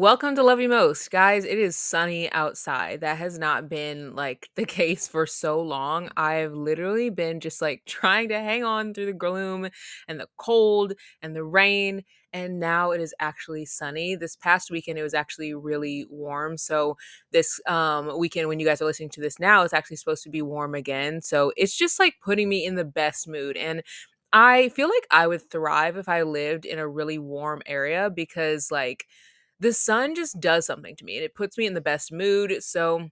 Welcome to Love You Most. Guys, it is sunny outside. That has not been like the case for so long. I've literally been just like trying to hang on through the gloom and the cold and the rain. And now it is actually sunny. This past weekend, it was actually really warm. So, this um, weekend, when you guys are listening to this now, it's actually supposed to be warm again. So, it's just like putting me in the best mood. And I feel like I would thrive if I lived in a really warm area because, like, the sun just does something to me and it puts me in the best mood. So,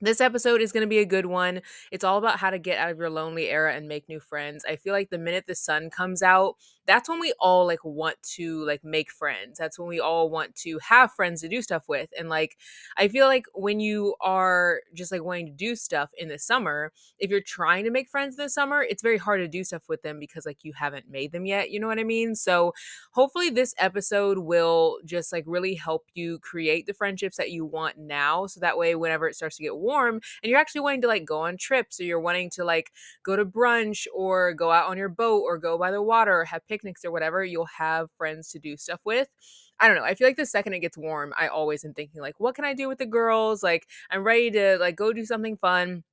this episode is going to be a good one. It's all about how to get out of your lonely era and make new friends. I feel like the minute the sun comes out, that's when we all like want to like make friends. That's when we all want to have friends to do stuff with. And like I feel like when you are just like wanting to do stuff in the summer, if you're trying to make friends in the summer, it's very hard to do stuff with them because like you haven't made them yet, you know what I mean? So hopefully this episode will just like really help you create the friendships that you want now so that way whenever it starts to get warm and you're actually wanting to like go on trips or you're wanting to like go to brunch or go out on your boat or go by the water or have picnics or whatever, you'll have friends to do stuff with. I don't know. I feel like the second it gets warm, I always am thinking like, what can I do with the girls? Like, I'm ready to like go do something fun.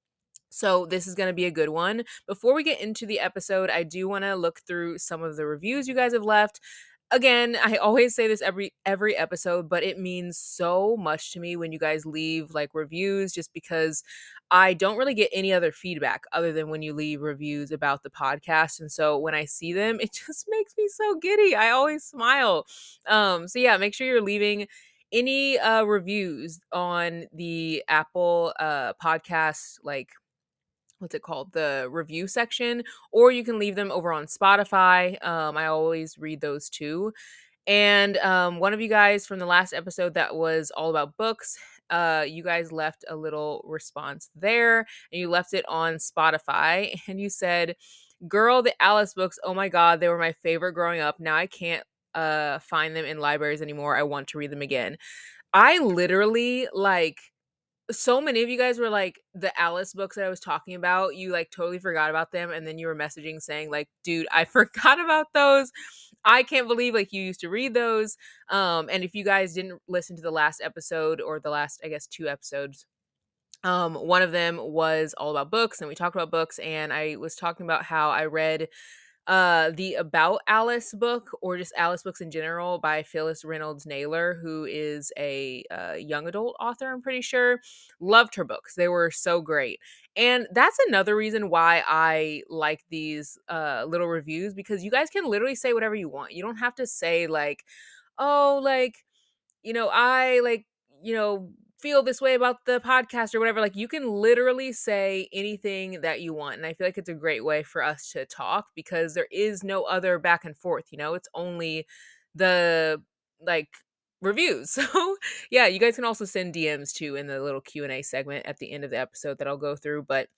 So this is going to be a good one. Before we get into the episode, I do want to look through some of the reviews you guys have left again i always say this every every episode but it means so much to me when you guys leave like reviews just because i don't really get any other feedback other than when you leave reviews about the podcast and so when i see them it just makes me so giddy i always smile. Um so yeah make sure you're leaving any uh reviews on the apple uh podcast like what's it called the review section or you can leave them over on spotify um, i always read those too. And um, one of you guys from the last episode that was all about books uh, you guys left a little response there and you left it on spotify and you said girl the alice books oh my god they were my favorite growing up. Now i can't uh, find them in libraries anymore. I want to read them again. I literally like so many of you guys were like the Alice books that I was talking about, you like totally forgot about them and then you were messaging saying like, "Dude, I forgot about those. I can't believe like you used to read those." Um and if you guys didn't listen to the last episode or the last I guess two episodes, um one of them was all about books and we talked about books and I was talking about how I read uh the about alice book or just alice books in general by phyllis reynolds naylor who is a uh, young adult author i'm pretty sure loved her books. They were so great. And that's another reason why i like these uh little reviews because you guys can literally say whatever you want. You don't have to say like oh like you know i like you know feel this way about the podcast or whatever, like you can literally say anything that you want. And I feel like it's a great way for us to talk because there is no other back and forth, you know, it's only the like reviews. So, yeah, you guys can also send DMs too in the little Q&A segment at the end of the episode that I'll go through, but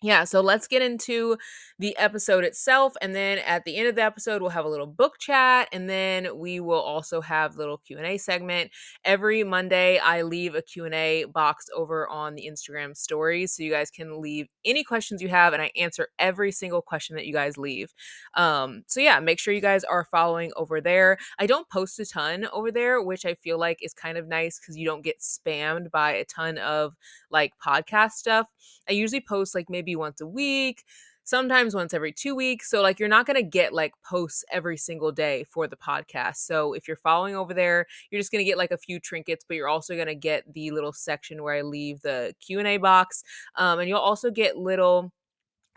yeah, so let's get into the episode itself and then at the end of the episode we'll have a little book chat and then we will also have little Q&A segment. Every Monday I leave a Q&A box over on the Instagram stories so you guys can leave any questions you have and I answer every single question that you guys leave. Um so yeah, make sure you guys are following over there. I don't post a ton over there, which I feel like is kind of nice cuz you don't get spammed by a ton of like podcast stuff. I usually post like maybe once a week, sometimes once every two weeks. So, like, you're not going to get like posts every single day for the podcast. So, if you're following over there, you're just going to get like a few trinkets, but you're also going to get the little section where I leave the Q&A box. Um, and you'll also get little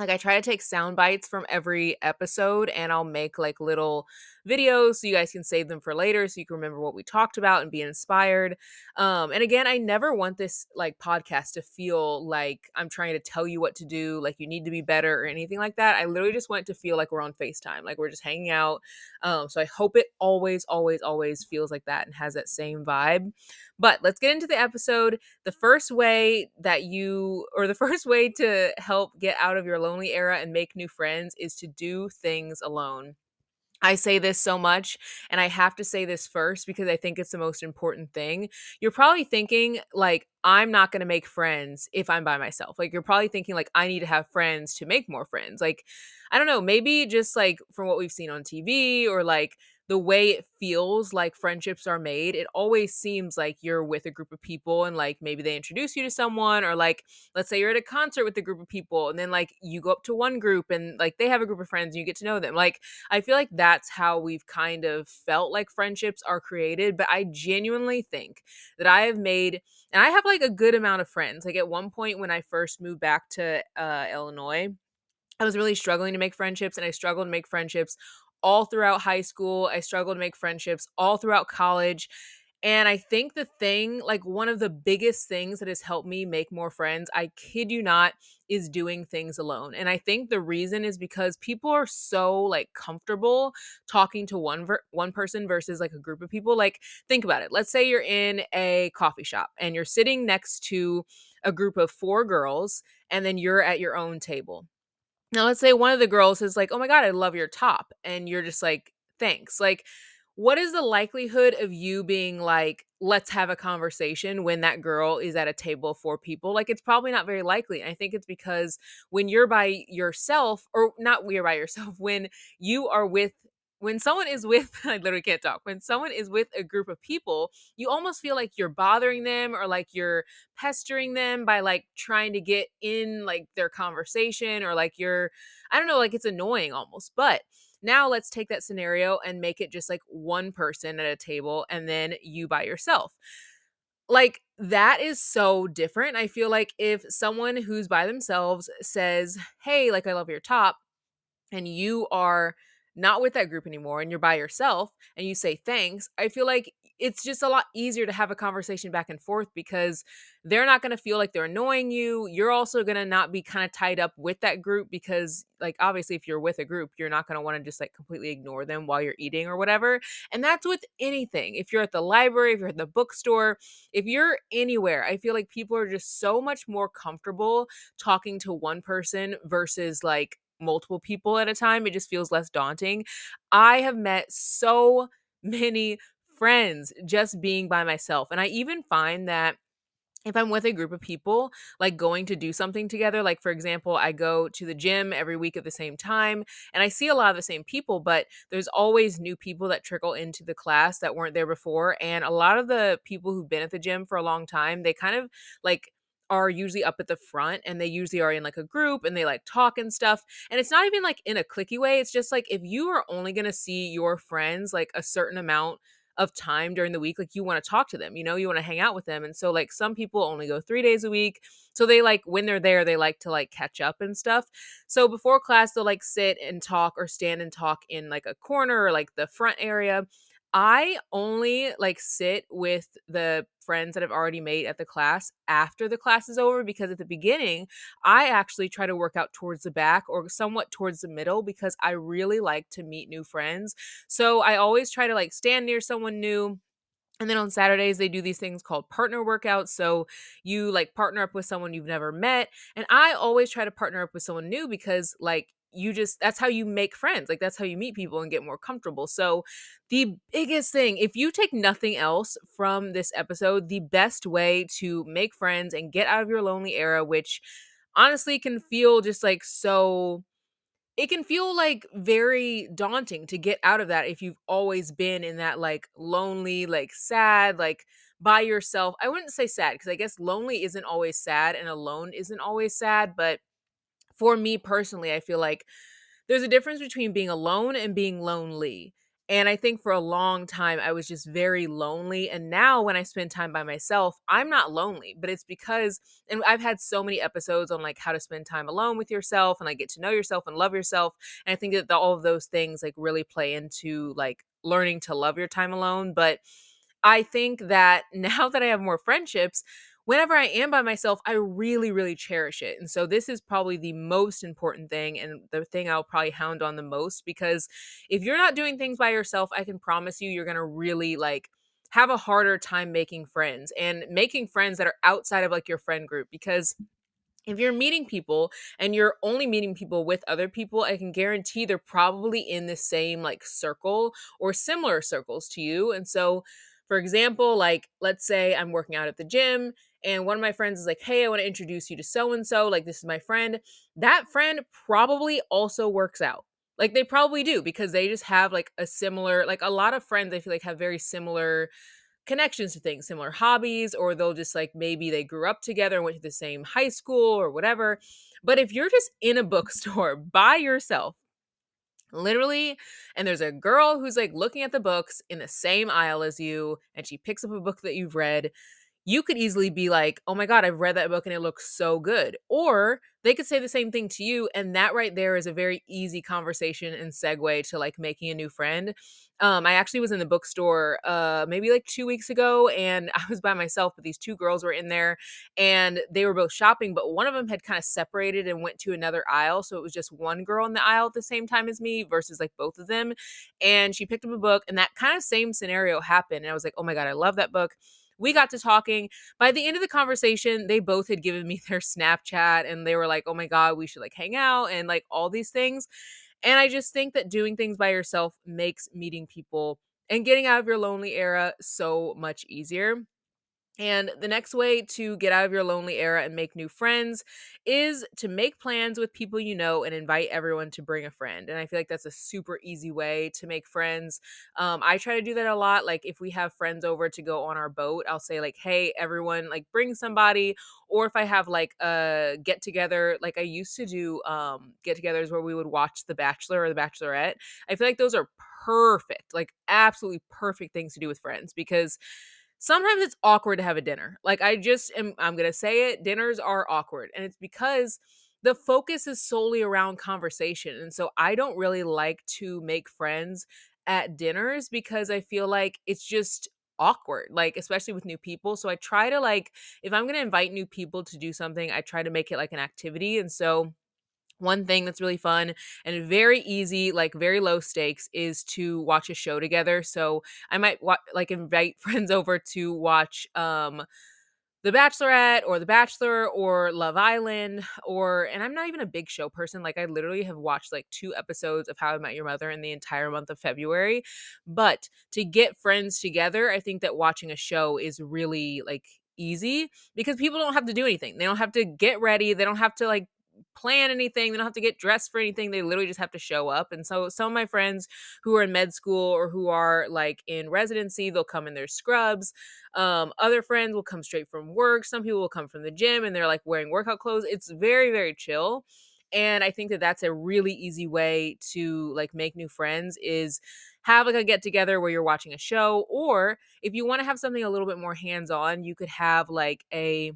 like I try to take sound bites from every episode and I'll make like little videos so you guys can save them for later so you can remember what we talked about and be inspired. Um and again, I never want this like podcast to feel like I'm trying to tell you what to do, like you need to be better or anything like that. I literally just want it to feel like we're on FaceTime, like we're just hanging out. Um so I hope it always always always feels like that and has that same vibe. But let's get into the episode. The first way that you or the first way to help get out of your lonely era and make new friends is to do things alone. I say this so much, and I have to say this first because I think it's the most important thing. You're probably thinking, like, I'm not going to make friends if I'm by myself. Like, you're probably thinking, like, I need to have friends to make more friends. Like, I don't know, maybe just like from what we've seen on TV or like the way it feels like friendships are made, it always seems like you're with a group of people and like maybe they introduce you to someone or like let's say you're at a concert with a group of people and then like you go up to one group and like they have a group of friends and you get to know them. Like I feel like that's how we've kind of felt like friendships are created, but I genuinely think that I have made and I have like a good amount of friends. Like at one point when I first moved back to uh, Illinois, I was really struggling to make friendships and I struggled to make friendships all throughout high school. I struggled to make friendships all throughout college. And I think the thing, like one of the biggest things that has helped me make more friends, I kid you not, is doing things alone. And I think the reason is because people are so like comfortable talking to one ver- one person versus like a group of people. Like think about it. Let's say you're in a coffee shop and you're sitting next to a group of four girls and then you're at your own table now, let's say one of the girls is like, "Oh my god, I love your top." And you're just like, "Thanks." Like, what is the likelihood of you being like, "Let's have a conversation" when that girl is at a table for people? Like, it's probably not very likely. I think it's because when you're by yourself, or not when you're by yourself, when you are with when someone is with I literally can't talk. When someone is with a group of people, you almost feel like you're bothering them or like you're pestering them by like trying to get in like their conversation or like you're I don't know, like it's annoying almost. But now let's take that scenario and make it just like one person at a table and then you by yourself. Like that is so different. I feel like if someone who's by themselves says, "Hey, like I love your top," and you are not with that group anymore and you're by yourself and you say thanks, I feel like it's just a lot easier to have a conversation back and forth because they're not going to feel like they're annoying you. You're also going to not be kind of tied up with that group because, like, obviously, if you're with a group, you're not going to want to just like completely ignore them while you're eating or whatever. And that's with anything. If you're at the library, if you're at the bookstore, if you're anywhere, I feel like people are just so much more comfortable talking to one person versus like multiple people at a time. It just feels less daunting. I have met so many friends just being by myself. And I even find that if I'm with a group of people, like going to do something together, like for example, I go to the gym every week at the same time and I see a lot of the same people, but there's always new people that trickle into the class that weren't there before. And a lot of the people who've been at the gym for a long time, they kind of like are usually up at the front and they usually are in like a group and they like talk and stuff. And it's not even like in a clicky way. It's just like if you are only going to see your friends like a certain amount of time during the week like you want to talk to them you know you want to hang out with them and so like some people only go 3 days a week so they like when they're there they like to like catch up and stuff so before class they'll like sit and talk or stand and talk in like a corner or like the front area I only like sit with the friends that I've already made at the class after the class is over because at the beginning, I actually try to work out towards the back or somewhat towards the middle because I really like to meet new friends. So I always try to like stand near someone new. And then on Saturdays, they do these things called partner workouts. So you like partner up with someone you've never met. And I always try to partner up with someone new because, like, you just that's how you make friends like that's how you meet people and get more comfortable. So the biggest thing if you take nothing else from this episode the best way to make friends and get out of your lonely era which honestly can feel just like so it can feel like very daunting to get out of that if you've always been in that like lonely like sad like by yourself. I wouldn't say sad because i guess lonely isn't always sad and alone isn't always sad but for me personally, I feel like there's a difference between being alone and being lonely. And I think for a long time, I was just very lonely. And now, when I spend time by myself, I'm not lonely, but it's because, and I've had so many episodes on like how to spend time alone with yourself and like get to know yourself and love yourself. And I think that the, all of those things like really play into like learning to love your time alone. But I think that now that I have more friendships, whenever I am by myself, I really, really cherish it. And so this is probably the most important thing and the thing I'll probably hound on the most because if you're not doing things by yourself, I can promise you, you're going to really like have a harder time making friends and making friends that are outside of like your friend group because if you're meeting people and you're only meeting people with other people, I can guarantee they're probably in the same like circle or similar circles to you. And so, for example, like let's say I'm working out at the gym and one of my friends is like, "Hey, I want to introduce you to so and so, like this is my friend." That friend probably also works out. Like they probably do because they just have like a similar like a lot of friends I feel like have very similar connections to things, similar hobbies, or they'll just like maybe they grew up together and went to the same high school or whatever. But if you're just in a bookstore by yourself, literally, and there's a girl who's like looking at the books in the same aisle as you, and she picks up a book that you've read, you could easily be like, "Oh my god, I've read that book and it looks so good." Or they could say the same thing to you, and that right there is a very easy conversation and segue to like making a new friend. Um, I actually was in the bookstore uh maybe like two weeks ago and I was by myself, but these two girls were in there and they were both shopping, but one of them had kind of separated and went to another aisle. So it was just one girl in the aisle at the same time as me versus like both of them. And she picked up a book, and that kind of same scenario happened. And I was like, oh my God, I love that book we got to talking. By the end of the conversation, they both had given me their Snapchat and they were like, oh my God, we should like hang out and like all these things. And I just think that doing things by yourself makes meeting people and getting out of your lonely era so much easier. And the next way to get out of your lonely era and make new friends is to make plans with people you know and invite everyone to bring a friend. And I feel like that's a super easy way to make friends. Um, I try to do that a lot. Like if we have friends over to go on our boat, I'll say like, "Hey, everyone, like bring somebody." Or if I have like a get together, like I used to do um, get-togethers where we would watch The Bachelor or The Bachelorette. I feel like those are perfect, like absolutely perfect things to do with friends because sometimes it's awkward to have a dinner. Like I just am I'm going to say it, dinners are awkward and it's because the focus is solely around conversation. And so I don't really like to make friends at dinners because I feel like it's just awkward like especially with new people so i try to like if i'm going to invite new people to do something i try to make it like an activity and so one thing that's really fun and very easy like very low stakes is to watch a show together so i might wa- like invite friends over to watch um the Bachelorette or The Bachelor or Love Island or and I'm not even a big show person like I literally have watched like two episodes of How I Met Your Mother in the entire month of February but to get friends together I think that watching a show is really like easy because people don't have to do anything. They don't have to get ready. They don't have to like plan anything. They don't have to get dressed for anything. They literally just have to show up. And so some of my friends who are in med school or who are like in residency, they'll come in their scrubs. Um, other friends will come straight from work. Some people will come from the gym and they're like wearing workout clothes. It's very, very chill. And I think that that's a really easy way to like make new friends is have like a get together where you're watching a show or if you want to have something a little bit more hands on, you could have like a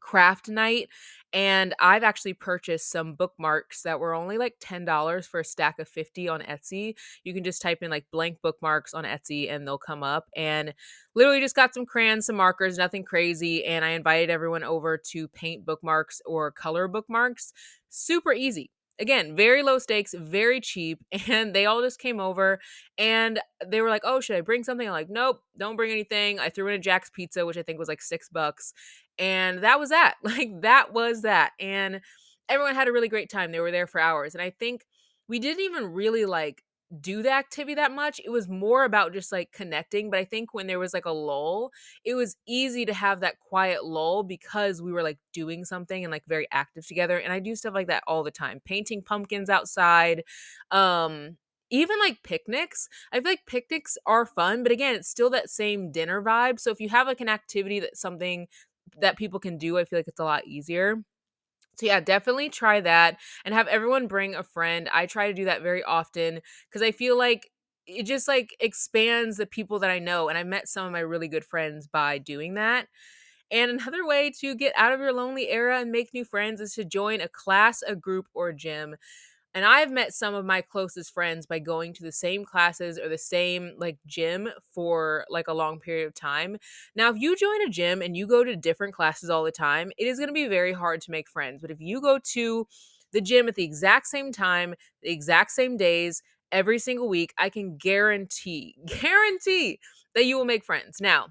craft night and I've actually purchased some bookmarks that were only like $10 for a stack of 50 on Etsy. You can just type in like blank bookmarks on Etsy and they'll come up. And literally just got some crayons, some markers, nothing crazy. And I invited everyone over to paint bookmarks or color bookmarks. Super easy again, very low stakes, very cheap. And they all just came over and they were like, oh, should I bring something? I'm like, nope, don't bring anything. I threw in a Jack's pizza, which I think was like six bucks. And that was that. Like, that was that. And everyone had a really great time. They were there for hours. And I think we didn't even really like do the activity that much. It was more about just like connecting. But I think when there was like a lull, it was easy to have that quiet lull because we were like doing something and like very active together. And I do stuff like that all the time painting pumpkins outside. Um, even like picnics, I feel like picnics are fun, but again, it's still that same dinner vibe. So if you have like an activity that's something that people can do, I feel like it's a lot easier. So yeah, definitely try that and have everyone bring a friend. I try to do that very often because I feel like it just like expands the people that I know. And I met some of my really good friends by doing that. And another way to get out of your lonely era and make new friends is to join a class, a group, or a gym. And I've met some of my closest friends by going to the same classes or the same like gym for like a long period of time. Now, if you join a gym and you go to different classes all the time, it is going to be very hard to make friends. But if you go to the gym at the exact same time, the exact same days, every single week, I can guarantee, guarantee that you will make friends. Now,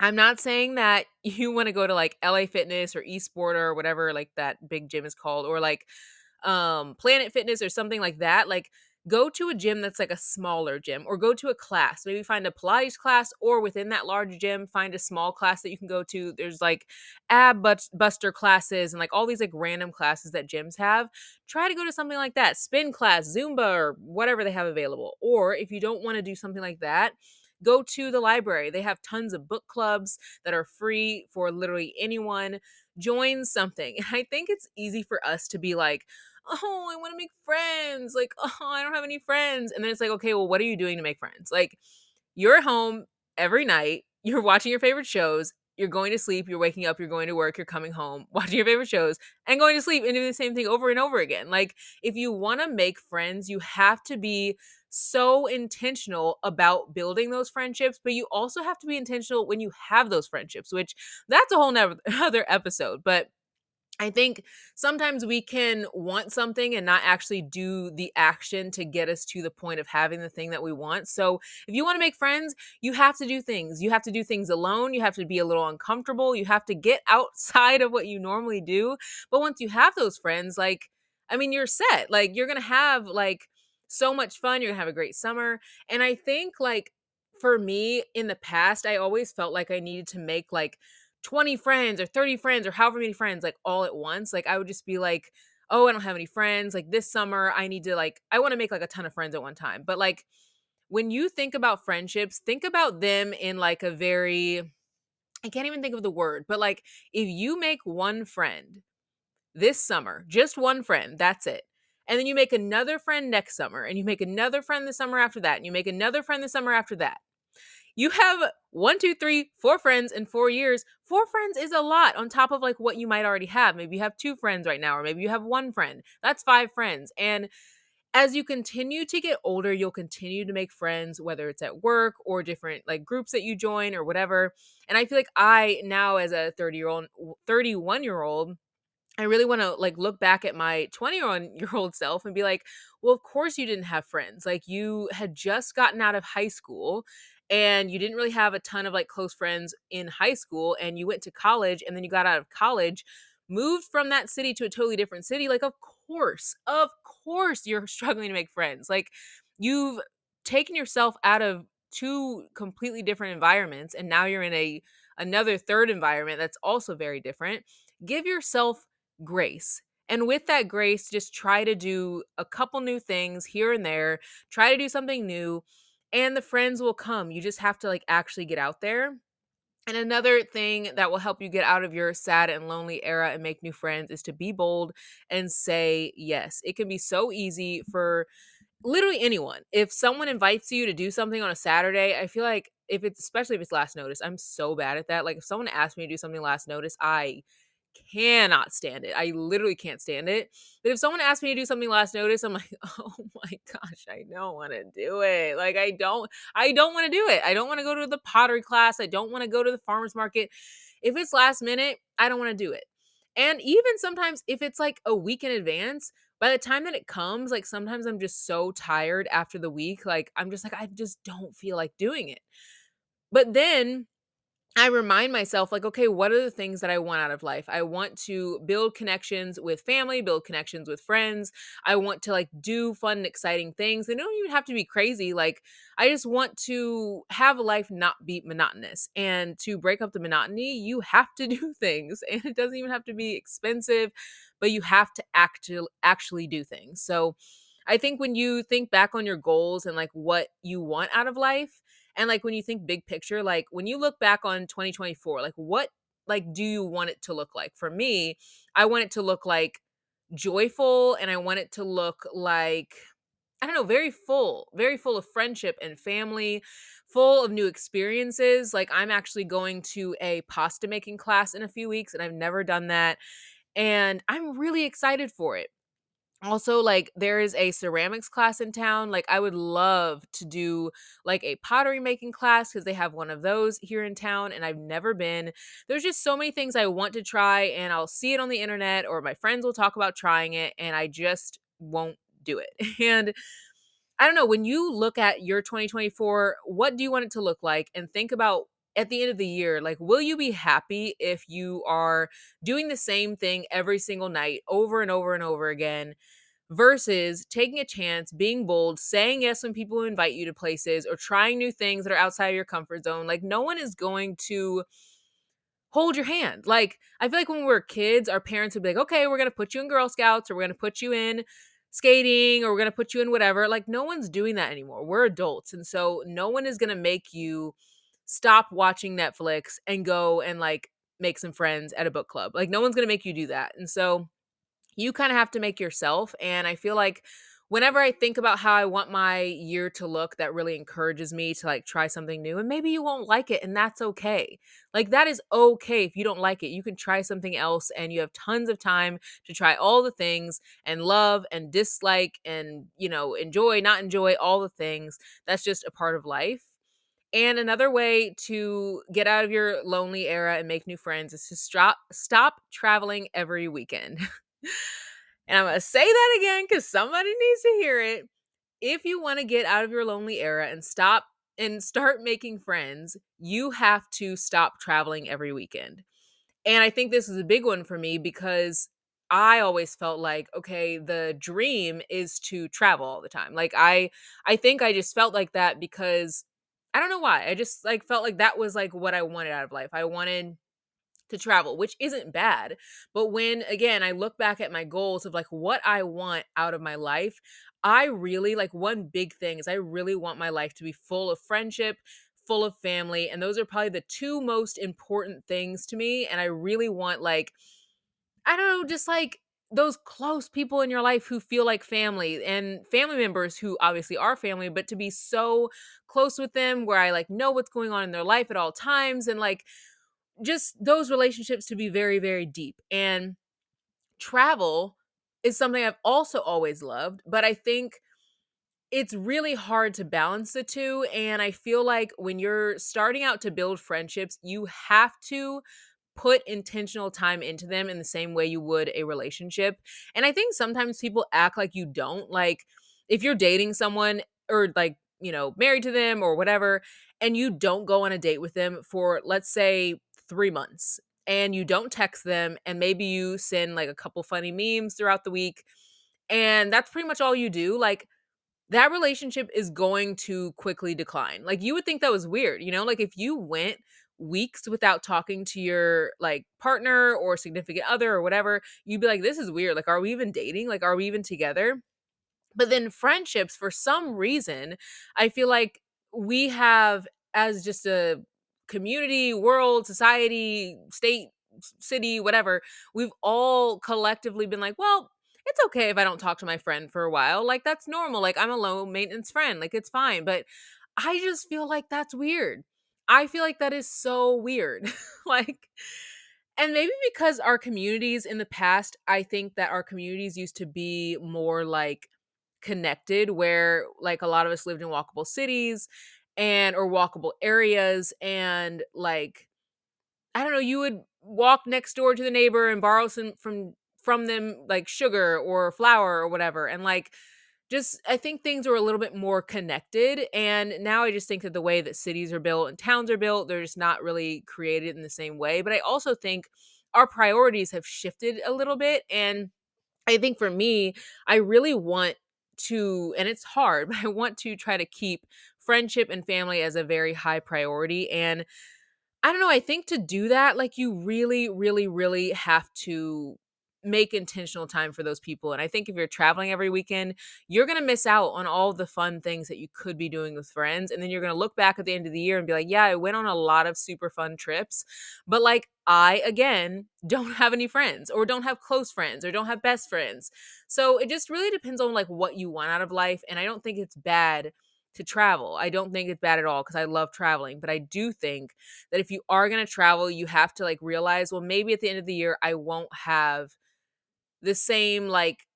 I'm not saying that you want to go to like LA Fitness or Xsport or whatever like that big gym is called or like um Planet Fitness or something like that, like go to a gym that's like a smaller gym or go to a class. Maybe find a Pilates class or within that large gym, find a small class that you can go to. There's like ab buster classes and like all these like random classes that gyms have. Try to go to something like that, spin class, Zumba, or whatever they have available. Or if you don't want to do something like that, go to the library. They have tons of book clubs that are free for literally anyone. Join something. And I think it's easy for us to be like, oh, I want to make friends. Like, oh, I don't have any friends. And then it's like, okay, well, what are you doing to make friends? Like, you're home every night, you're watching your favorite shows, you're going to sleep, you're waking up, you're going to work, you're coming home, watching your favorite shows, and going to sleep and doing the same thing over and over again. Like, if you want to make friends, you have to be so intentional about building those friendships, but you also have to be intentional when you have those friendships, which that's a whole other episode. But I think sometimes we can want something and not actually do the action to get us to the point of having the thing that we want. So, if you want to make friends, you have to do things. You have to do things alone. You have to be a little uncomfortable. You have to get outside of what you normally do. But once you have those friends, like, I mean, you're set. Like, you're going to have like so much fun. You're going to have a great summer. And I think, like, for me in the past, I always felt like I needed to make like 20 friends or 30 friends or however many friends like all at once like i would just be like oh i don't have any friends like this summer i need to like i want to make like a ton of friends at one time. But like when you think about friendships think about them in like a very i can't even think of the word but like if you make one friend this summer just one friend that's it and then you make another friend next summer and you make another friend the summer after that and you make another friend the summer after that you have one, two, three, four friends in four years. Four friends is a lot on top of like what you might already have. Maybe you have two friends right now, or maybe you have one friend. That's five friends. And as you continue to get older, you'll continue to make friends, whether it's at work or different like groups that you join or whatever. And I feel like I now, as a 30 year old, 31 year old, I really want to like look back at my 21 year old self and be like, well, of course you didn't have friends. Like you had just gotten out of high school and you didn't really have a ton of like close friends in high school and you went to college and then you got out of college moved from that city to a totally different city like of course of course you're struggling to make friends. Like you've taken yourself out of two completely different environments and now you're in a another third environment that's also very different. Give yourself grace and with that grace just try to do a couple new things here and there try to do something new and the friends will come. You just have to like actually get out there. And another thing that will help you get out of your sad and lonely era and make new friends is to be bold and say yes. It can be so easy for literally anyone. If someone invites you to do something on a Saturday, I feel like if it's especially if it's last notice, I'm so bad at that. Like if someone asks me to do something last notice, I cannot stand it. I literally can't stand it. But if someone asks me to do something last notice, I'm like, "Oh my gosh, I don't want to do it." Like I don't I don't want to do it. I don't want to go to the pottery class. I don't want to go to the farmers market. If it's last minute, I don't want to do it. And even sometimes if it's like a week in advance, by the time that it comes, like sometimes I'm just so tired after the week, like I'm just like I just don't feel like doing it. But then I remind myself, like, okay, what are the things that I want out of life? I want to build connections with family, build connections with friends. I want to like do fun exciting things. They don't even have to be crazy. Like, I just want to have a life not be monotonous. And to break up the monotony, you have to do things. And it doesn't even have to be expensive, but you have to actually actually do things. So I think when you think back on your goals and like what you want out of life, and like when you think big picture, like when you look back on 2024, like what like do you want it to look like? For me, I want it to look like joyful and I want it to look like I don't know, very full, very full of friendship and family, full of new experiences. Like I'm actually going to a pasta making class in a few weeks and I've never done that and I'm really excited for it also like there is a ceramics class in town like i would love to do like a pottery making class because they have one of those here in town and i've never been. There's just so many things i want to try and i'll see it on the internet or my friends will talk about trying it and i just won't do it. And i don't know when you look at your 2024 what do you want it to look like? And think about at the end of the year, like, will you be happy if you are doing the same thing every single night over and over and over again? versus taking a chance, being bold, saying yes when people invite you to places or trying new things that are outside of your comfort zone. Like no one is going to hold your hand. Like I feel like when we were kids, our parents would be like, "Okay, we're going to put you in Girl Scouts or we're going to put you in skating or we're going to put you in whatever." Like no one's doing that anymore. We're adults. And so no one is going to make you stop watching Netflix and go and like make some friends at a book club. Like no one's going to make you do that. And so you kind of have to make yourself and I feel like whenever I think about how I want my year to look, that really encourages me to like try something new. And maybe you won't like it, and that's okay. Like, that is okay if you don't like it. You can try something else, and you have tons of time to try all the things and love and dislike and, you know, enjoy, not enjoy all the things. That's just a part of life. And another way to get out of your lonely era and make new friends is to stop stop traveling every weekend. and I'm going to say that again cuz somebody needs to hear it. If you want to get out of your lonely era and stop and start making friends, you have to stop traveling every weekend. And I think this is a big one for me because I always felt like okay, the dream is to travel all the time. Like I I think I just felt like that because I don't know why. I just like felt like that was like what I wanted out of life. I wanted to travel, which isn't bad. But when again, I look back at my goals of like what I want out of my life, I really like one big thing is I really want my life to be full of friendship, full of family, and those are probably the two most important things to me and I really want like I don't know, just like those close people in your life who feel like family and family members who obviously are family, but to be so close with them where I like know what's going on in their life at all times and like just those relationships to be very, very deep. And travel is something I've also always loved, but I think it's really hard to balance the two. And I feel like when you're starting out to build friendships, you have to put intentional time into them in the same way you would a relationship. And I think sometimes people act like you don't. Like if you're dating someone or like, you know, married to them or whatever, and you don't go on a date with them for, let's say, three months, and you don't text them, and maybe you send like a couple funny memes throughout the week, and that's pretty much all you do. Like, that relationship is going to quickly decline. Like you would think that was weird, you know? Like if you went weeks without talking to your like partner or significant other or whatever, you'd be like this is weird. Like are we even dating? Like are we even together? But then friendships for some reason, I feel like we have as just a community, world, society, state, city, whatever, we've all collectively been like, well, it's okay if I don't talk to my friend for a while. Like that's normal. Like I'm a low maintenance friend. Like it's fine. But I just feel like that's weird. I feel like that is so weird. like and maybe because our communities in the past, I think that our communities used to be more like connected where like a lot of us lived in walkable cities and or walkable areas and like I don't know, you would walk next door to the neighbor and borrow some from from them like sugar or flour or whatever and like just I think things are a little bit more connected and now I just think that the way that cities are built and towns are built they're just not really created in the same way but I also think our priorities have shifted a little bit and I think for me I really want to and it's hard but I want to try to keep friendship and family as a very high priority and I don't know, I think to do that, like, you really, really, really have to make intentional time for those people, and I think if you're traveling every weekend, you're gonna miss out on all the fun things that you could be doing with friends, and then you're gonna look back at the end of the year and be like, "Yeah, I went on a lot of super fun trips, but, like, I, again, don't have any friends or don't have close friends or don't have best friends." So, it just really depends on, like, what you want out of life, and I don't think it's bad to travel. I don't think it's bad at all because I love traveling, but I do think that if you are going to travel, you have to like realize, well, maybe at the end of the year, I won't have the same like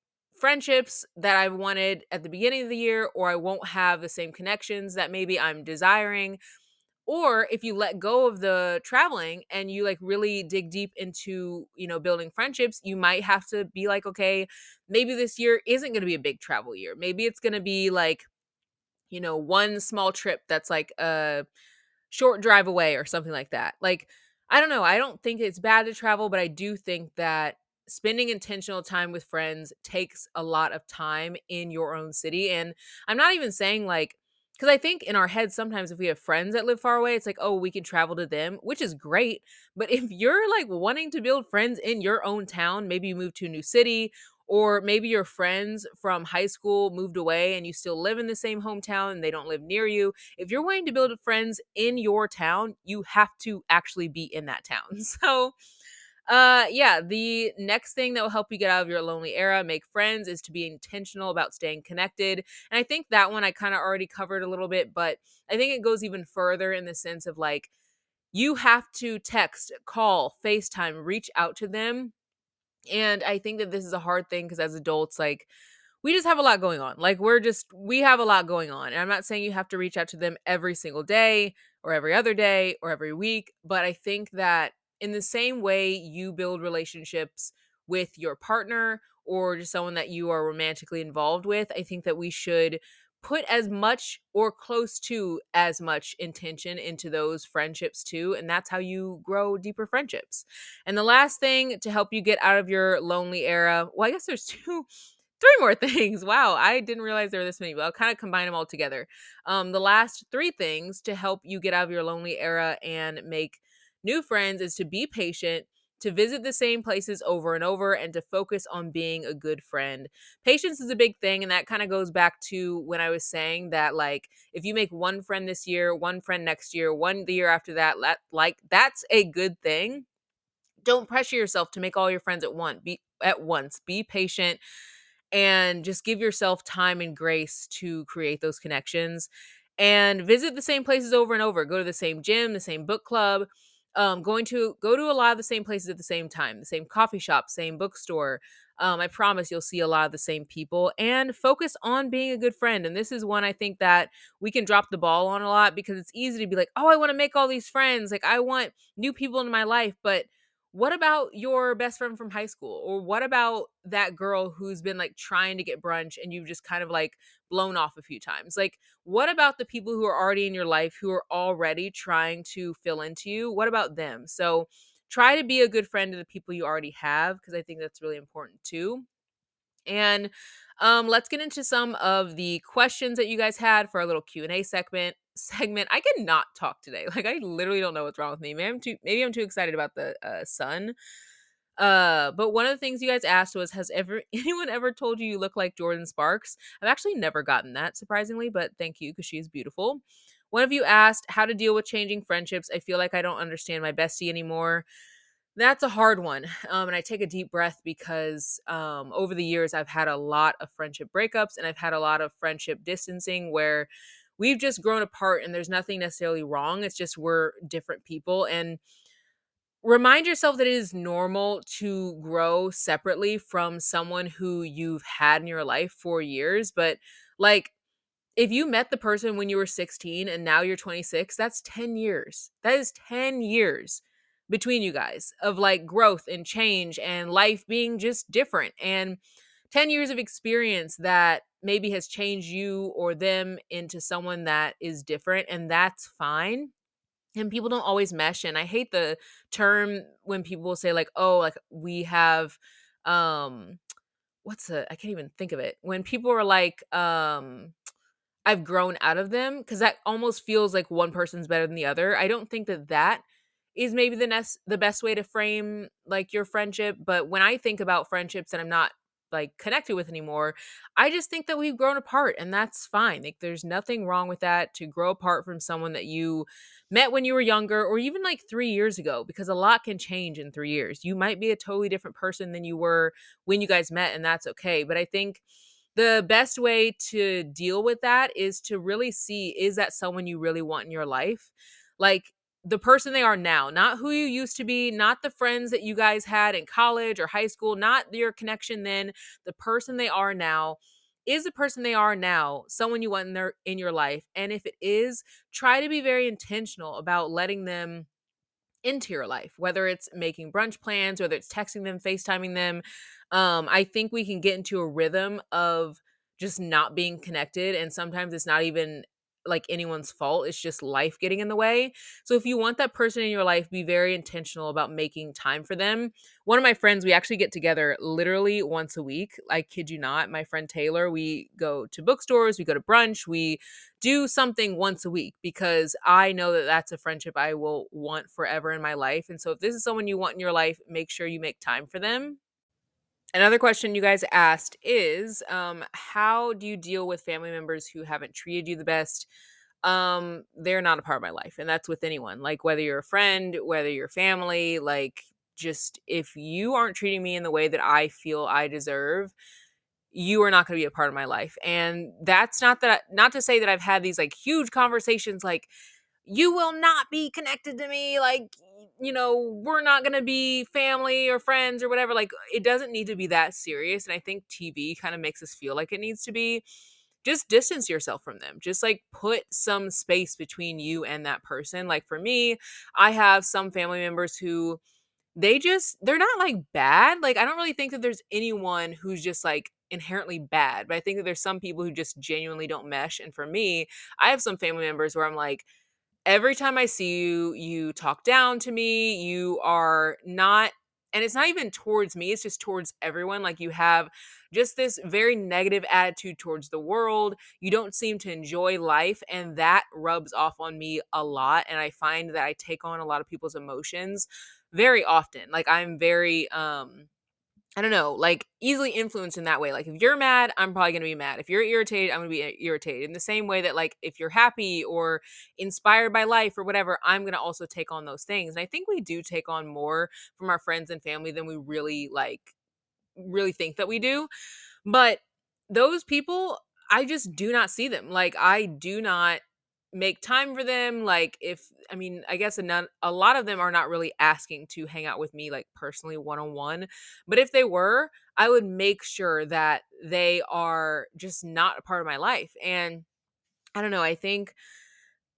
friendships that I wanted at the beginning of the year, or I won't have the same connections that maybe I'm desiring. Or if you let go of the traveling and you like really dig deep into, you know, building friendships, you might have to be like, okay, maybe this year isn't going to be a big travel year. Maybe it's going to be like you know, one small trip that's like a short drive away or something like that. Like, I don't know. I don't think it's bad to travel, but I do think that spending intentional time with friends takes a lot of time in your own city. And I'm not even saying like, because I think in our heads, sometimes if we have friends that live far away, it's like, oh, we can travel to them, which is great. But if you're like wanting to build friends in your own town, maybe you move to a new city, or maybe your friends from high school moved away and you still live in the same hometown and they don't live near you. If you're wanting to build friends in your town, you have to actually be in that town. So, uh yeah, the next thing that will help you get out of your lonely era, make friends is to be intentional about staying connected. And I think that one I kind of already covered a little bit, but I think it goes even further in the sense of like you have to text, call, FaceTime, reach out to them. And I think that this is a hard thing because as adults, like we just have a lot going on. Like we're just we have a lot going on. And I'm not saying you have to reach out to them every single day or every other day or every week, but I think that in the same way you build relationships with your partner or just someone that you are romantically involved with, I think that we should put as much or close to as much intention into those friendships too and that's how you grow deeper friendships and the last thing to help you get out of your lonely era well i guess there's two three more things. Wow, I didn't realize there were this many, but I'll kind of combine them all together. Um, the last three things to help you get out of your lonely era and make new friends is to be patient, to visit the same places over and over, and to focus on being a good friend. Patience is a big thing, and that kind of goes back to when I was saying that, like, if you make one friend this year, one friend next year, one the year after that, like, that's a good thing. Don't pressure yourself to make all your friends at once. Be at once. Be patient and just give yourself time and grace to create those connections and visit the same places over and over go to the same gym the same book club um, going to go to a lot of the same places at the same time the same coffee shop same bookstore. Um, i promise you'll see a lot of the same people and focus on being a good friend and this is one i think that we can drop the ball on a lot because it's easy to be like oh i want to make all these friends like i want new people in my life but what about your best friend from high school? Or what about that girl who's been like trying to get brunch and you've just kind of like blown off a few times like what about the people who are already in your life who are already trying to fill into you what about them so try to be a good friend to the people you already have because i think that's really important too and um, let's get into some of the questions that you guys had for our little q&a segment segment. I cannot talk today. Like I literally don't know what's wrong with me. Maybe I'm too maybe I'm too excited about the uh, sun. Uh, but one of the things you guys asked was, has ever anyone ever told you you look like Jordin Sparks? I've actually never gotten that, surprisingly, but thank you because she's beautiful. One of you asked how to deal with changing friendships. I feel like I don't understand my bestie anymore. That's a hard one. Um, and I take a deep breath because um, over the years, I've had a lot of friendship breakups and I've had a lot of friendship distancing where we've just grown apart and there's nothing necessarily wrong. It's just we're different people. And remind yourself that it is normal to grow separately from someone who you've had in your life for years. But like, if you met the person when you were 16 and now you're 26, that's 10 years. That is 10 years between you guys of like growth and change and life being just different. And 10 years of experience that maybe has changed you or them into someone that is different and that's fine and people don't always mesh and i hate the term when people say like oh like we have um what's the i can't even think of it when people are like um i've grown out of them because that almost feels like one person's better than the other i don't think that that is maybe the next the best way to frame like your friendship but when i think about friendships and i'm not like connected with anymore. I just think that we've grown apart and that's fine. Like there's nothing wrong with that to grow apart from someone that you met when you were younger or even like 3 years ago because a lot can change in 3 years. You might be a totally different person than you were when you guys met and that's okay. But I think the best way to deal with that is to really see is that someone you really want in your life? Like the person they are now, not who you used to be, not the friends that you guys had in college or high school, not your connection then, the person they are now is the person they are now someone you want in their in your life and if it is try to be very intentional about letting them into your life whether it's making brunch plans whether it's texting them facetiming them um i think we can get into a rhythm of just not being connected and sometimes it's not even like anyone's fault. It's just life getting in the way. So if you want that person in your life, be very intentional about making time for them. One of my friends, we actually get together literally once a week. I kid you not. My friend Taylor, we go to bookstores, we go to brunch, we do something once a week because I know that that's a friendship I will want forever in my life. And so if this is someone you want in your life, make sure you make time for them. Another question you guys asked is um, how do you deal with family members who haven't treated you the best? Um, they're not a part of my life, and that's with anyone. Like whether you're a friend, whether you're family, like just if you aren't treating me in the way that I feel I deserve, you are not going to be a part of my life. And that's not that not to say that I've had these like huge conversations like you will not be connected to me like you know we're not going to be family or friends or whatever like it doesn't need to be that serious and i think tv kind of makes us feel like it needs to be. Just distance yourself from them just like put some space between you and that person like for me i have some family members who they just they're not like bad like i don't really think that there's anyone who's just like inherently bad but i think that there's some people who just genuinely don't mesh and for me i have some family members where i'm like every time I see you, you talk down to me. You are not, and it's not even towards me, it's just towards everyone. Like you have just this very negative attitude towards the world. You don't seem to enjoy life, and that rubs off on me a lot. And I find that I take on a lot of people's emotions very often. Like I'm very, um, I don't know, like easily influenced in that way. Like if you're mad, I'm probably going to be mad. If you're irritated, I'm going to be eh, irritated. In the same way that like if you're happy or inspired by life or whatever, I'm going to also take on those things. And I think we do take on more from our friends and family than we really like really think that we do. But those people, I just do not see them. Like I do not make time for them like if i mean i guess a, none, a lot of them are not really asking to hang out with me like personally one-on-one but if they were i would make sure that they are just not a part of my life and i don't know i think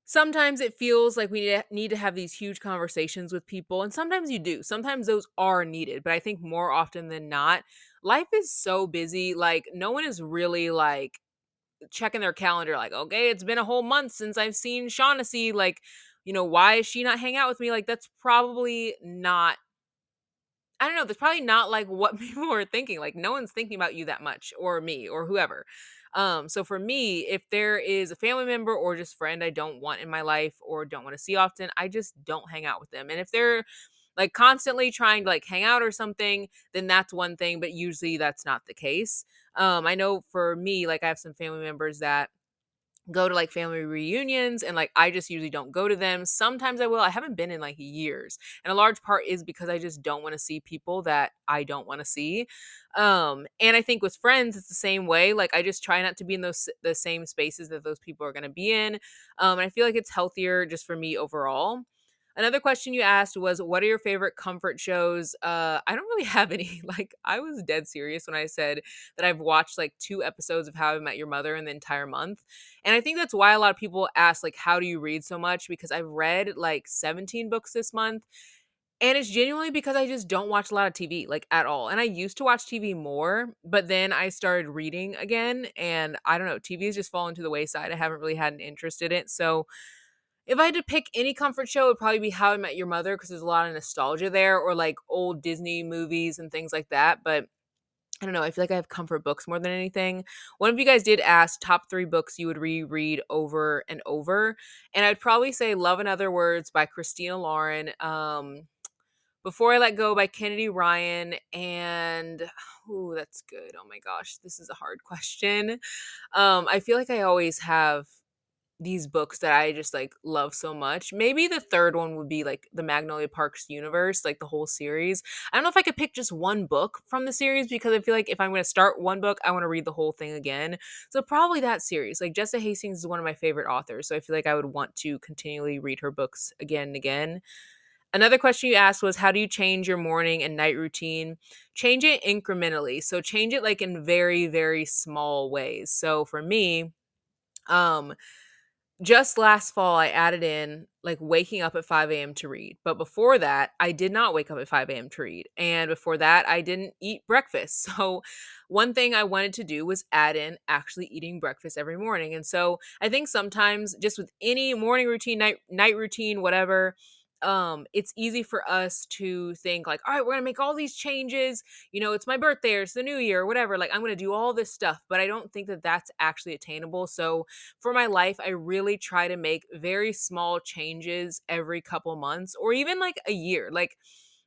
sometimes it feels like we need to have these huge conversations with people and sometimes you do sometimes those are needed but i think more often than not life is so busy like no one is really like checking their calendar like okay it's been a whole month since i've seen Shawnaci like you know why is she not hang out with me? Like that's probably not i don't know that's probably not like what people are thinking like no one's thinking about you that much or me or whoever. Um so for me if there is a family member or just friend i don't want in my life or don't want to see often i just don't hang out with them. And if they're like constantly trying to like hang out or something, then that's one thing, but usually that's not the case. Um, I know for me, like I have some family members that go to like family reunions and like I just usually don't go to them. Sometimes I will. I haven't been in like years. And a large part is because I just don't want to see people that I don't want to see. Um and I think with friends it's the same way. Like I just try not to be in those the same spaces that those people are going to be in. Um and I feel like it's healthier just for me overall. Another question you asked was, "What are your favorite comfort shows?" Uh, I don't really have any. Like, I was dead serious when I said that I've watched like two episodes of How I Met Your Mother in the entire month, and I think that's why a lot of people ask, like, "How do you read so much?" Because I've read like 17 books this month, and it's genuinely because I just don't watch a lot of TV, like at all. And I used to watch TV more, but then I started reading again, and I don't know, TV has just fallen to the wayside. I haven't really had an interest in it, so if I had to pick any comfort show, it would probably be How I Met Your Mother because there's a lot of nostalgia there, or like old Disney movies and things like that. But I don't know. I feel like I have comfort books more than anything. One of you guys did ask top three books you would reread over and over, and I'd probably say Love and Other Words by Christina Lauren. Um, Before I Let Go by Kennedy Ryan, and oh, that's good. Oh my gosh, this is a hard question. Um, I feel like I always have these books that I just like love so much. Maybe the third one would be like the Magnolia Parks universe, like the whole series. I don't know if I could pick just one book from the series because I feel like if I'm going to start one book, I want to read the whole thing again. So probably that series. Like Jessa Hastings is one of my favorite authors, so I feel like I would want to continually read her books again and again. Another question you asked was how do you change your morning and night routine? Change it incrementally. So change it like in very very small ways. So for me, um just last fall, I added in like waking up at 5 AM to read. But before that, I did not wake up at 5 AM to read. And before that, I didn't eat breakfast. So, one thing I wanted to do was add in actually eating breakfast every morning. And so, I think sometimes just with any morning routine, night night routine, whatever, um it's easy for us to think like all right we're gonna make all these changes you know it's my birthday or it's the new year or whatever like i'm gonna do all this stuff but i don't think that that's actually attainable so for my life i really try to make very small changes every couple months or even like a year like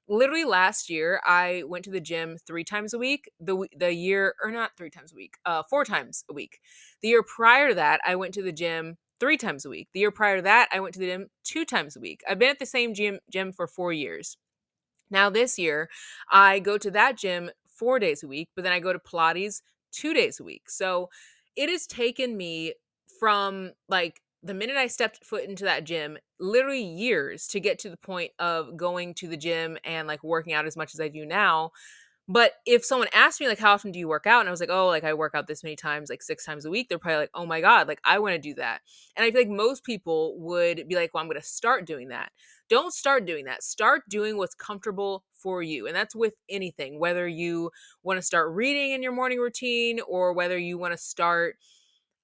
literally last year i went to the gym three times a week the the year or not three times a week uh four times a week. The year prior to that i went to the gym three times a week. The year prior to that i went to the gym two times a week. I've been at the same gym gym for four years. Now this year i go to that gym four days a week but then i go to pilates two days a week. So it has taken me from like the minute I stepped foot into that gym, literally years to get to the point of going to the gym and like working out as much as I do now. But if someone asked me like how often do you work out and I was like, "Oh, like I work out this many times, like 6 times a week." They're probably like, "Oh my god, like I want to do that." And I feel like most people would be like, "Well, I'm going to start doing that." Don't start doing that. Start doing what's comfortable for you. And that's with anything, whether you want to start reading in your morning routine or whether you want to start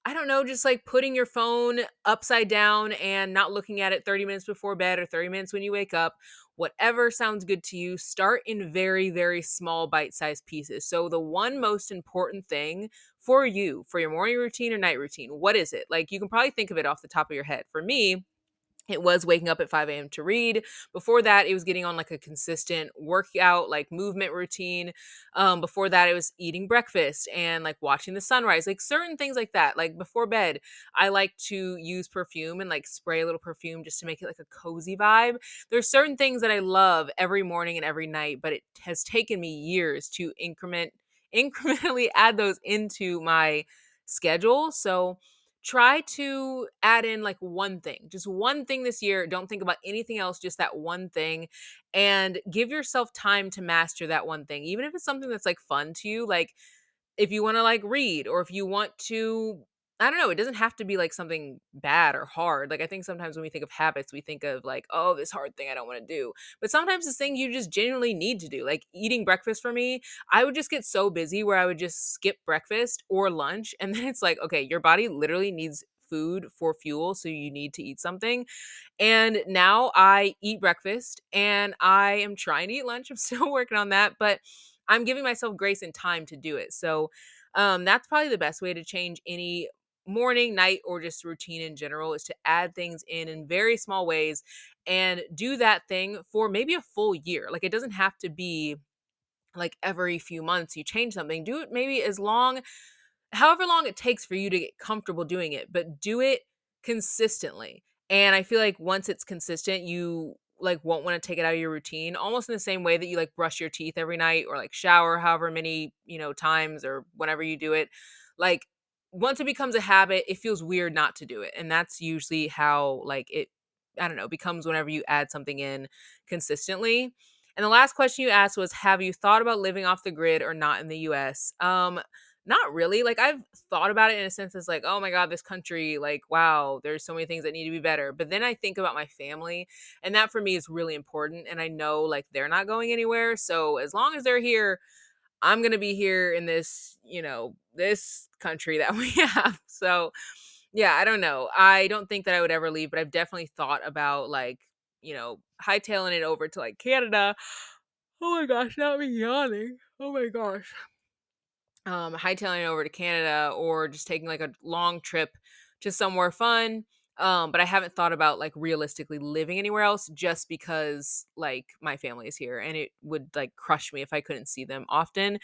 I don't know, just like putting your phone upside down and not looking at it 30 minutes before bed or 30 minutes when you wake up. Whatever sounds good to you, start in very, very small bite sized pieces. So, the one most important thing for you, for your morning routine or night routine, what is it? Like, you can probably think of it off the top of your head. For me, it was waking up at 5 a.m. to read. Before that, it was getting on like a consistent workout, like movement routine. Um, before that, it was eating breakfast and like watching the sunrise, like certain things like that. Like before bed, I like to use perfume and like spray a little perfume just to make it like a cozy vibe. There's certain things that I love every morning and every night, but it has taken me years to increment incrementally add those into my schedule. So try to add in like one thing, just one thing this year. Don't think about anything else, just that one thing. And give yourself time to master that one thing. Even if it's something that's like fun to you, like if you want to like read or if you want to I don't know, it doesn't have to be like something bad or hard. Like I think sometimes when we think of habits, we think of like, oh, this hard thing I don't want to do. But sometimes this thing you just genuinely need to do. Like eating breakfast for me, I would just get so busy where I would just skip breakfast or lunch and then it's like, okay, your body literally needs food for fuel, so you need to eat something. And now I eat breakfast and I am trying to eat lunch. I'm still working on that, but I'm giving myself grace and time to do it. So um, that's probably the best way to change any morning, night, or just routine in general is to add things in in very small ways and do that thing for maybe a full year. Like it doesn't have to be like every few months you change something. Do it maybe as long however long it takes for you to get comfortable doing it, but do it consistently. And I feel like once it's consistent, you like won't want to take it out of your routine almost in the same way that you like brush your teeth every night or like shower however many, you know, times or whenever you do it. Like once it becomes a habit, it feels weird not to do it. And that's usually how like it I don't know, becomes whenever you add something in consistently. And the last question you asked was have you thought about living off the grid or not in the US? Um not really. Like I've thought about it in a sense as like, oh my god, this country, like wow, there's so many things that need to be better. But then I think about my family, and that for me is really important. And I know like they're not going anywhere. So as long as they're here, I'm gonna be here in this, you know, this country that we have. So yeah, I don't know. I don't think that I would ever leave, but I've definitely thought about like, you know, hightailing it over to like Canada. Oh my gosh, not me yawning. Oh my gosh um, hightailing over to Canada or just taking like a long trip to somewhere fun. Um, but I haven't thought about like realistically living anywhere else just because like my family is here and it would like crush me if I couldn't see them often.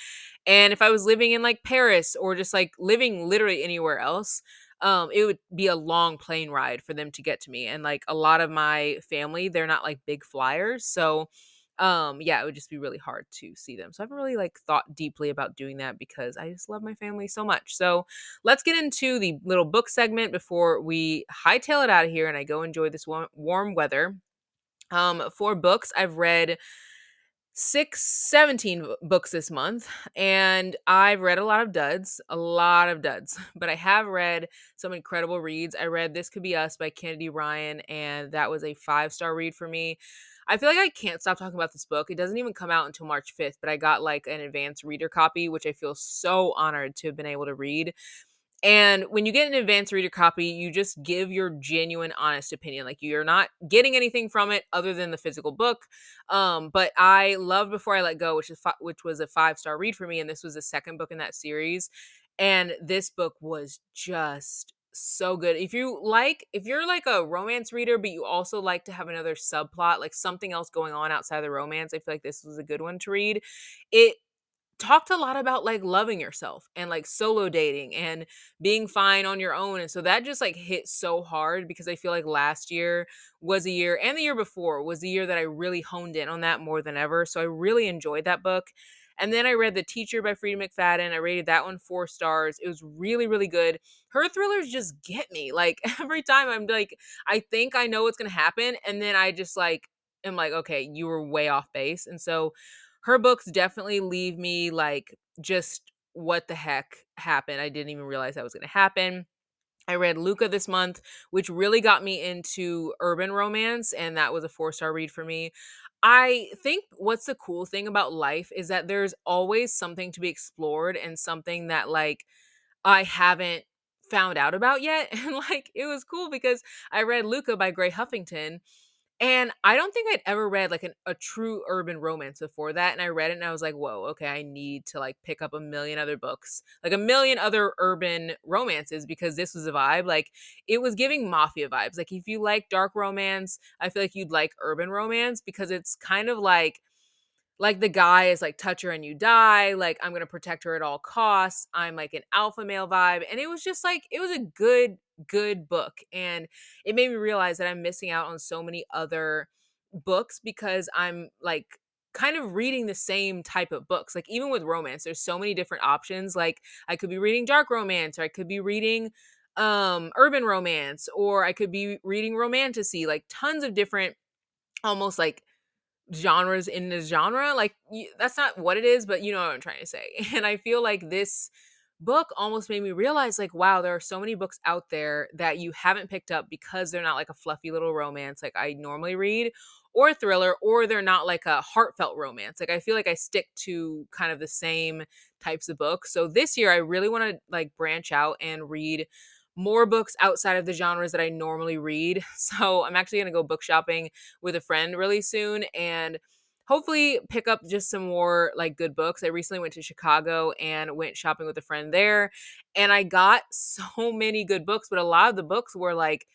And if I was living in like Paris or just like living literally anywhere else, um, it would be a long plane ride for them to get to me. And like a lot of my family, they're not like big flyers. So um yeah it would just be really hard to see them so i haven't really like thought deeply about doing that because i just love my family so much so let's get into the little book segment before we hightail it out of here and i go enjoy this warm, weather um for books i've read six, 17 books this month, and I've read a lot of duds, a lot of duds, but I have read some incredible reads. I read This Could Be Us by Kennedy Ryan, and that was a five star read for me. I feel like I can't stop talking about this book. It doesn't even come out until March 5th, but I got like an advanced reader copy, which I feel so honored to have been able to read. And when you get an advanced reader copy, you just give your genuine, honest opinion. Like you're not getting anything from it other than the physical book. Um, but I love Before I Let Go, which is fi- which was a five star read for me, and this was the second book in that series. And this book was just so good. If you like, if you're like a romance reader, but you also like to have another subplot, like something else going on outside the romance, I feel like this was a good one to read. It talked a lot about like loving yourself and like solo dating and being fine on your own. And so that just like hit so hard because I feel like last year was a year and the year before was the year that I really honed in on that more than ever. So I really enjoyed that book. And then I read The Teacher by Freida McFadden. I rated that one four stars. It was really, really good. Her thrillers just get me. Like every time I'm like, I think I know what's going to happen. And then I just like, am like, okay, you were way off base. And so her books definitely leave me like just what the heck happened. I didn't even realize that was going to happen. I read Luca this month, which really got me into urban romance, and that was a four star read for me. I think what's the cool thing about life is that there's always something to be explored and something that, like, I haven't found out about yet. And, like, it was cool because I read Luca by Gray Huffington, and I don't think I'd ever read like an, a true urban romance before that. And I read it and I was like, whoa, okay, I need to like pick up a million other books, like a million other urban romances because this was a vibe. Like it was giving mafia vibes. Like if you like dark romance, I feel like you'd like urban romance because it's kind of like like the guy is like touch her and you die like i'm gonna protect her at all costs i'm like an alpha male vibe and it was just like it was a good good book and it made me realize that i'm missing out on so many other books because i'm like kind of reading the same type of books like even with romance there's so many different options like i could be reading dark romance or i could be reading um urban romance or i could be reading romantasy like tons of different almost like genres in the genre. Like that's not what it is, but you know what I'm trying to say. And I feel like this book almost made me realize like wow, there are so many books out there that you haven't picked up because they're not like a fluffy little romance like I normally read or thriller or they're not like a heartfelt romance. Like I feel like I stick to kind of the same types of books. So this year I really want to like branch out and read more books outside of the genres that I normally read. So I'm actually going to go book shopping with a friend really soon and hopefully pick up just some more like good books. I recently went to Chicago and went shopping with a friend there and I got so many good books, but a lot of the books were like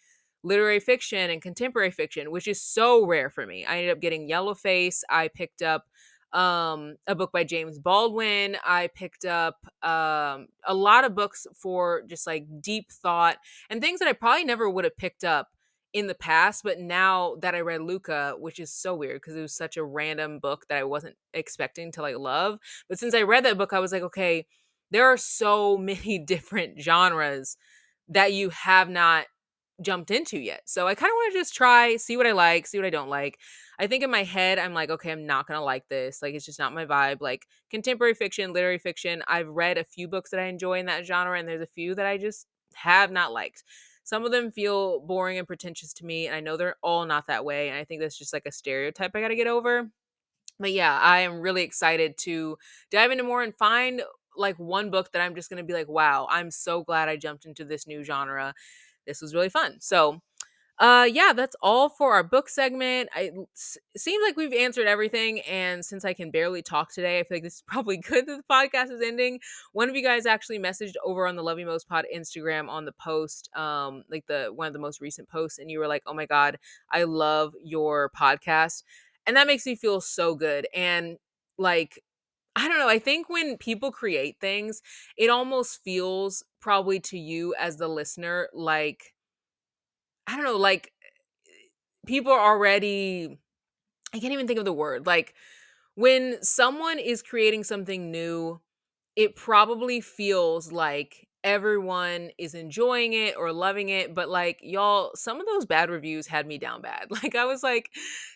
literary fiction and contemporary fiction, which is so rare for me. I ended up getting Yellowface. I picked up um, a book by James Baldwin. I picked up um, a lot of books for just like deep thought and things that I probably never would have picked up in the past. But now that I read Luca, which is so weird because it was such a random book that I wasn't expecting to like love. But since I read that book, I was like, okay, there are so many different genres that you have not jumped into yet. So I kind of want to just try, see what I like, see what I don't like. I think in my head, I'm like, okay, I'm not going to like this. Like, it's just not my vibe. Like, contemporary fiction, literary fiction, I've read a few books that I enjoy in that genre, and there's a few that I just have not liked. Some of them feel boring and pretentious to me, and I know they're all not that way. And I think that's just like a stereotype I got to get over. But yeah, I am really excited to dive into more and find like one book that I'm just to be like, wow, I'm so glad I jumped into this new genre. This was really fun. So, uh, yeah, that's all for our book segment. I, seems like we've answered everything, and since I can barely talk today, I feel like this is probably good that the podcast is ending. One of you guys actually messaged over on the Love You Most Pod Instagram on the post, um, like the one of the most recent posts, and you were like, "Oh my god, I love your podcast," and that makes me feel so good. And like, I don't know, I think when people create things, it almost feels probably to you as the listener like I don't know, like eh, people are already I can't even think of the word. Like when someone is creating something new, it probably feels like everyone is enjoying it or loving it, but like y'all, some of those bad reviews had me down bad. Like I was like,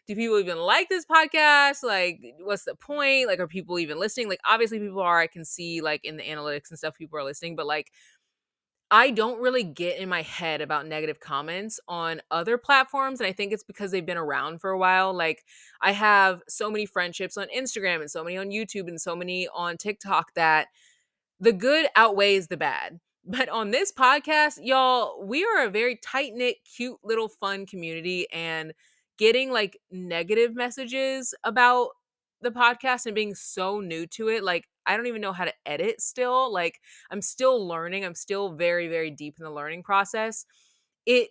do people even like this podcast? Like, what's the point? Like, are people even listening? Like, obviously people are. I can see like in the analytics and stuff, people are listening, but like I don't really get in my head about negative comments on other platforms. And I think it's because they've been around for a while. Like, I have so many friendships on Instagram and so many on YouTube and so many on TikTok that the good outweighs the bad. But on this podcast, y'all, we are a very tight knit, cute little fun community. And getting like negative messages about the podcast and being so new to it, like, I don't even know how to edit still. Like, I'm still learning. I'm still very, very deep in the learning process. It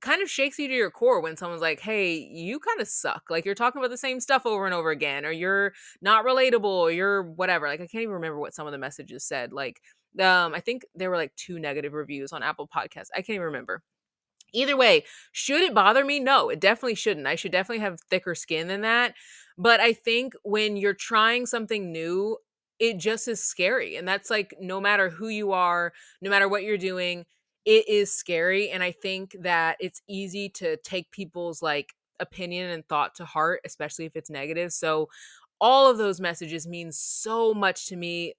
kind of shakes you to your core when someone's like, hey, you kind of suck. Like, you're talking about the same stuff over and over again, or you're not relatable, or you're whatever. Like, I can't even remember what some of the messages said. Like, um, I think there were like two negative reviews on Apple Podcasts. I can't even remember. Either way, should it bother me? No, it definitely shouldn't. I should definitely have thicker skin than that. But I think when you're trying something new, it just is scary. And that's like no matter who you are, no matter what you're doing, it is scary. And I think that it's easy to take people's like opinion and thought to heart, especially if it's negative. So all of those messages mean so much to me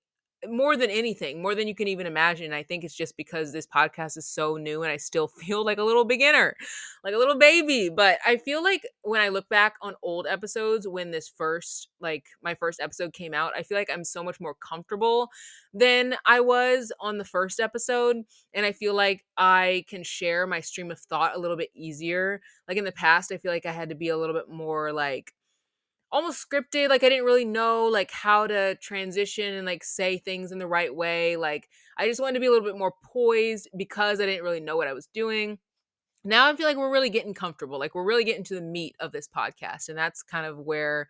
more than anything, more than you can even imagine. I think it's just because this podcast is so new and I still feel like a little beginner, like a little baby. But I feel like when I look back on old episodes, when this first, like my first episode came out, I feel like I'm so much more comfortable than I was on the first episode. And I feel like I can share my stream of thought a little bit easier. Like in the past, I feel like I had to be a little bit more like, almost scripted like i didn't really know like how to transition and like say things in the right way like i just wanted to be a little bit more poised because i didn't really know what i was doing now i feel like we're really getting comfortable like we're really getting to the meat of this podcast and that's kind of where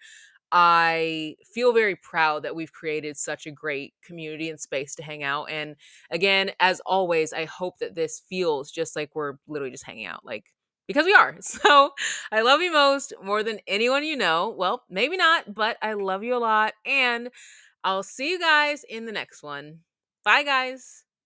I feel very proud that we've created such a great community and space to hang out. And again, as always, I hope that this feels just like we're literally just hanging out. Like because we are. So I love you most more than anyone you know. Well, maybe not, but I love you a lot. And I'll see you guys in the next one. Bye, guys.